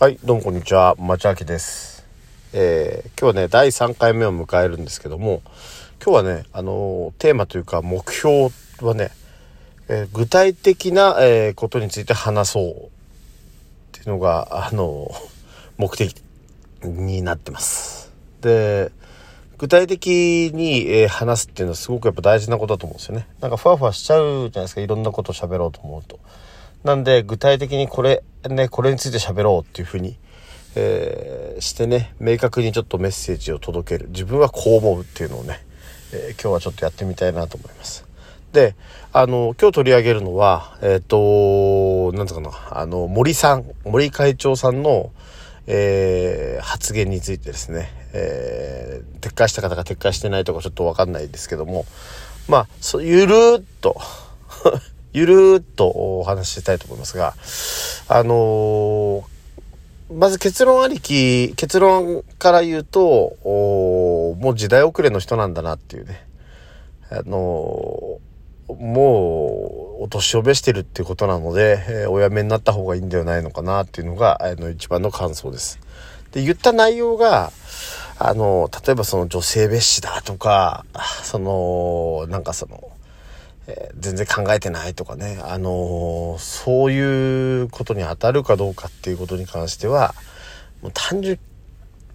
はい、どうもこんにちは。町明です。えー、今日はね、第3回目を迎えるんですけども、今日はね、あのー、テーマというか目標はね、えー、具体的な、えことについて話そうっていうのが、あの目的になってます。で、具体的に、え話すっていうのはすごくやっぱ大事なことだと思うんですよね。なんかふわふわしちゃうじゃないですか。いろんなことを喋ろうと思うと。なんで具体的にこれねこれについて喋ろうっていうふうに、えー、してね明確にちょっとメッセージを届ける自分はこう思うっていうのをね、えー、今日はちょっとやってみたいなと思います。であの今日取り上げるのはえっ、ー、と何ていうかなあの森さん森会長さんの、えー、発言についてですね、えー、撤回した方が撤回してないとかちょっと分かんないですけどもまあゆるーっと ゆるーっとお話ししたいと思いますが、あのー、まず結論ありき、結論から言うと、もう時代遅れの人なんだなっていうね。あのー、もう、お年を召してるっていうことなので、えー、おやめになった方がいいんではないのかなっていうのが、あの、一番の感想です。で、言った内容が、あの、例えばその女性蔑視だとか、その、なんかその、えー、全然考えてないとかね、あのー、そういうことに当たるかどうかっていうことに関しては、もう単純、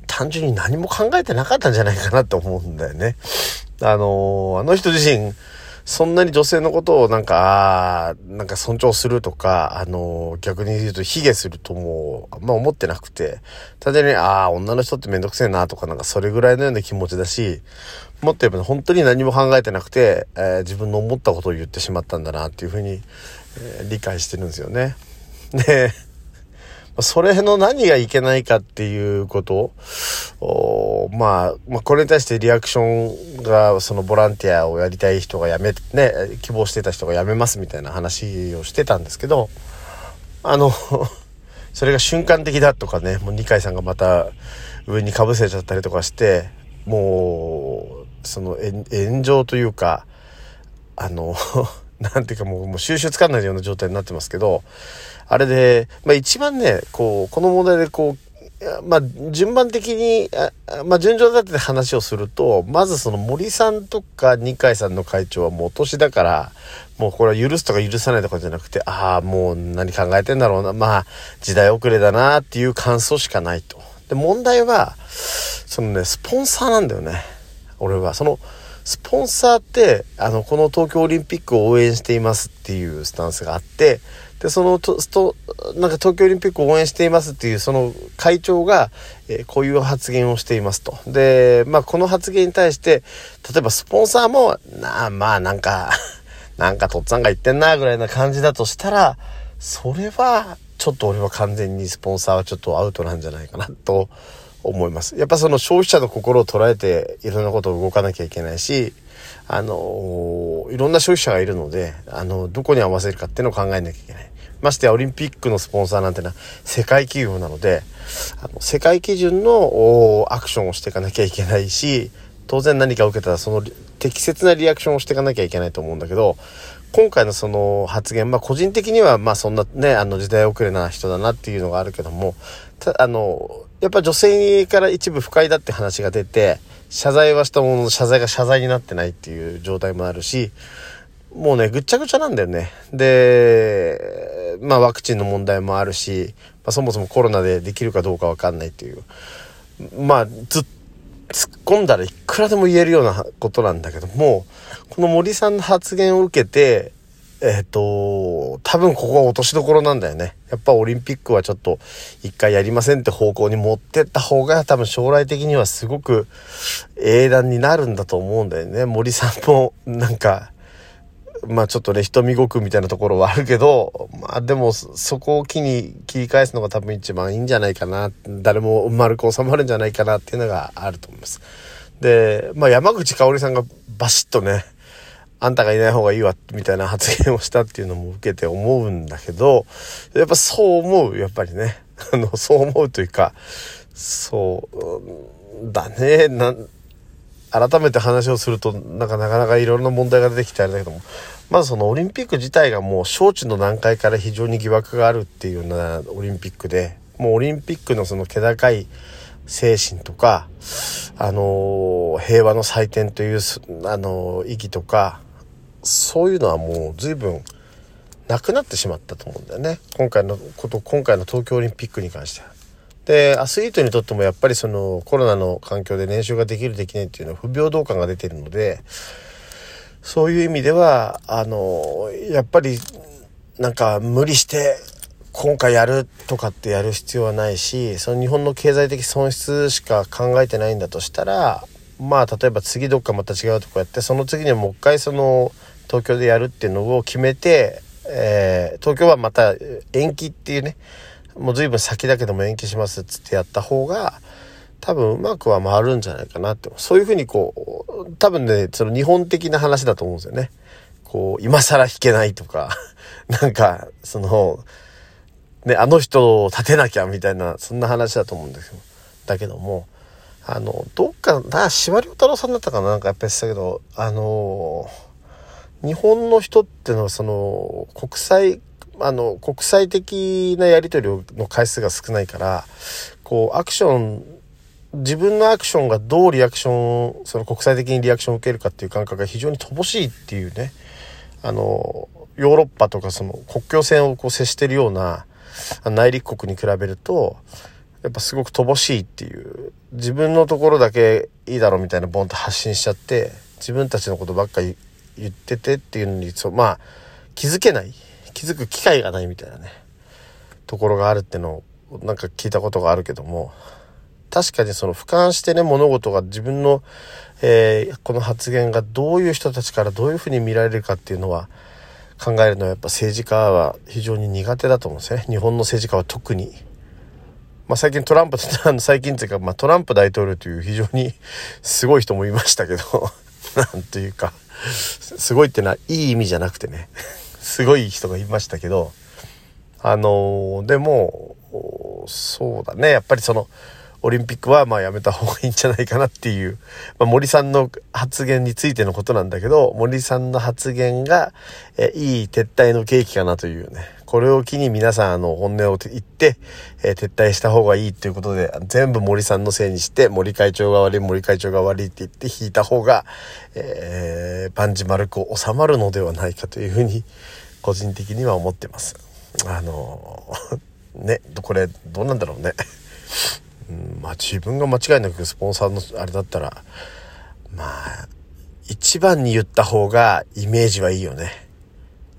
単純に何も考えてなかったんじゃないかなと思うんだよね。あのー、あの人自身、そんなに女性のことをなんか、なんか尊重するとか、あの、逆に言うと卑下するともう、あ思ってなくて、ただに、ああ、女の人ってめんどくせえなとか、なんかそれぐらいのような気持ちだし、もっと言えば本当に何も考えてなくて、えー、自分の思ったことを言ってしまったんだなっていうふうに、えー、理解してるんですよね。で、それの何がいけないかっていうこと、まあ、まあ、これに対してリアクションが、そのボランティアをやりたい人が辞め、ね、希望してた人が辞めますみたいな話をしてたんですけど、あの それが瞬間的だとかね、もう二階さんがまた上にかぶせちゃったりとかして、もう、その炎上というか、あの なんていうかもう、もう収集つかないような状態になってますけど、あれで、まあ一番ね、こう、この問題でこう、まあ順番的に、まあ順序立てて話をすると、まずその森さんとか二階さんの会長はもうお年だから、もうこれは許すとか許さないとかじゃなくて、ああ、もう何考えてんだろうな、まあ時代遅れだなっていう感想しかないと。で、問題は、そのね、スポンサーなんだよね。俺は。その、スポンサーって、あの、この東京オリンピックを応援していますっていうスタンスがあって、で、そのと、と、なんか東京オリンピックを応援していますっていう、その会長が、えー、こういう発言をしていますと。で、まあ、この発言に対して、例えばスポンサーも、なあ、まあ、なんか なんかとっつぁんが言ってんな、ぐらいな感じだとしたら、それは、ちょっと俺は完全にスポンサーはちょっとアウトなんじゃないかなと思います。やっぱその消費者の心を捉えていろんなことを動かなきゃいけないし、あのいろんな消費者がいるので、あの、どこに合わせるかっていうのを考えなきゃいけない。ましてやオリンピックのスポンサーなんてのは世界企業なので、あの世界基準のアクションをしていかなきゃいけないし、当然何か受けたらその適切なリアクションをしていかなきゃいけないと思うんだけど、今回のその発言、まあ個人的にはまあそんなね、あの時代遅れな人だなっていうのがあるけども、たあの、やっぱ女性から一部不快だって話が出て、謝罪はしたものの謝罪が謝罪になってないっていう状態もあるし、もうね、ぐっちゃぐちゃなんだよね。で、まあワクチンの問題もあるし、まあ、そもそもコロナでできるかどうかわかんないっていう。まあ、ずっ突っ込んだらいくらでも言えるようなことなんだけども、この森さんの発言を受けて、えっ、ー、と、多分ここは落としどころなんだよね。やっぱオリンピックはちょっと一回やりませんって方向に持ってった方が多分将来的にはすごく英断になるんだと思うんだよね。森さんもなんか、まあちょっとね、瞳ごくみたいなところはあるけど、まあでもそこを機に切り返すのが多分一番いいんじゃないかな。誰も丸く収まるんじゃないかなっていうのがあると思います。で、まあ山口香織さんがバシッとね、あんたがいない方がいいわ、みたいな発言をしたっていうのも受けて思うんだけど、やっぱそう思う、やっぱりね。あの、そう思うというか、そうだね、な、改めて話をすると、なんかなかなかいろんな問題が出てきてあれだけども、まずそのオリンピック自体がもう招致の段階から非常に疑惑があるっていうようなオリンピックで、もうオリンピックのその気高い精神とか、あの平和の祭典という、あの意義とか、そういうのはもう随分なくなってしまったと思うんだよね。今回のこと、今回の東京オリンピックに関しては。で、アスリートにとってもやっぱりそのコロナの環境で練習ができるできないっていうのは不平等感が出てるので、そういう意味では、あの、やっぱりなんか無理して今回やるとかってやる必要はないし、その日本の経済的損失しか考えてないんだとしたら、まあ例えば次どっかまた違うとこやって、その次にもう一回その東京でやるっていうのを決めて、えー、東京はまた延期っていうね、もう随分先だけども延期しますっつってやった方が、多分うまくは回るんじゃないかなって。そういうふうにこう、多分ね、その日本的な話だと思うんですよね。こう、今更弾けないとか、なんか、その、ね、あの人を立てなきゃみたいな、そんな話だと思うんですよ。だけども、あの、どっか、な、司馬太郎さんだったかな？なんかやっぱりしたけど、あの日本の人ってのはその、国際あの、国際的なやり取りの回数が少ないから、こう、アクション、自分のアクションがどうリアクション、その国際的にリアクションを受けるかっていう感覚が非常に乏しいっていうね、あの、ヨーロッパとかその国境線をこう接してるような内陸国に比べると、やっぱすごく乏しいっていう、自分のところだけいいだろうみたいなボンと発信しちゃって、自分たちのことばっかり言っててっていうのに、そう、まあ、気づけない。気づく機会がないみたいなね、ところがあるってのをなんか聞いたことがあるけども、確かにその俯瞰してね、物事が自分の、えー、この発言がどういう人たちからどういうふうに見られるかっていうのは考えるのはやっぱ政治家は非常に苦手だと思うんですね。日本の政治家は特に。まあ最近トランプ、最近っていうか、まあトランプ大統領という非常にすごい人もいましたけど、なんというか、すごいっていうのはいい意味じゃなくてね。すごい人がいましたけど、あのー、でも、そうだね、やっぱりその、オリンピックはまあやめた方がいいんじゃないかなっていう、まあ、森さんの発言についてのことなんだけど、森さんの発言が、えいい撤退の契機かなというね。これを機に皆さんあの本音を言って、えー、撤退した方がいいっていうことで、全部森さんのせいにして、森会長が悪い、森会長が悪いって言って引いた方が、えー、万事丸く収まるのではないかというふうに、個人的には思ってます。あの ね、これどうなんだろうね。自分が間違いなくスポンサーのあれだったら、まあ、一番に言った方がイメージはいいよね。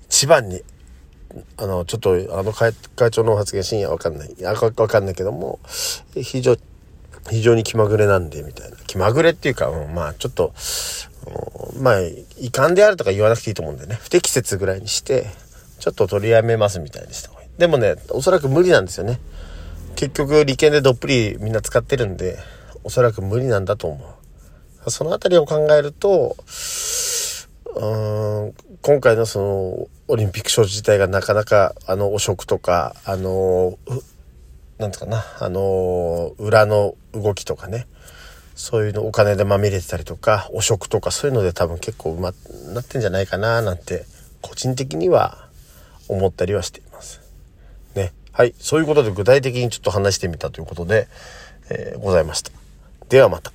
一番に。あの、ちょっと、あの会、会長の発言深夜わかんない。わかんないけども、非常、非常に気まぐれなんで、みたいな。気まぐれっていうか、うん、まあ、ちょっと、まあ、遺憾であるとか言わなくていいと思うんでね。不適切ぐらいにして、ちょっと取りやめますみたいにした方がいい。でもね、おそらく無理なんですよね。結局、利権でどっぷりみんな使ってるんで、おそらく無理なんだと思う。そのあたりを考えると、うん今回のそのオリンピック招致自体がなかなかあの汚職とかあのなんつうかなあの裏の動きとかねそういうのお金でまみれてたりとか、汚職とかそういうので多分結構うま、なってんじゃないかななんて、個人的には思ったりはして。はい。そういうことで具体的にちょっと話してみたということで、えー、ございました。ではまた。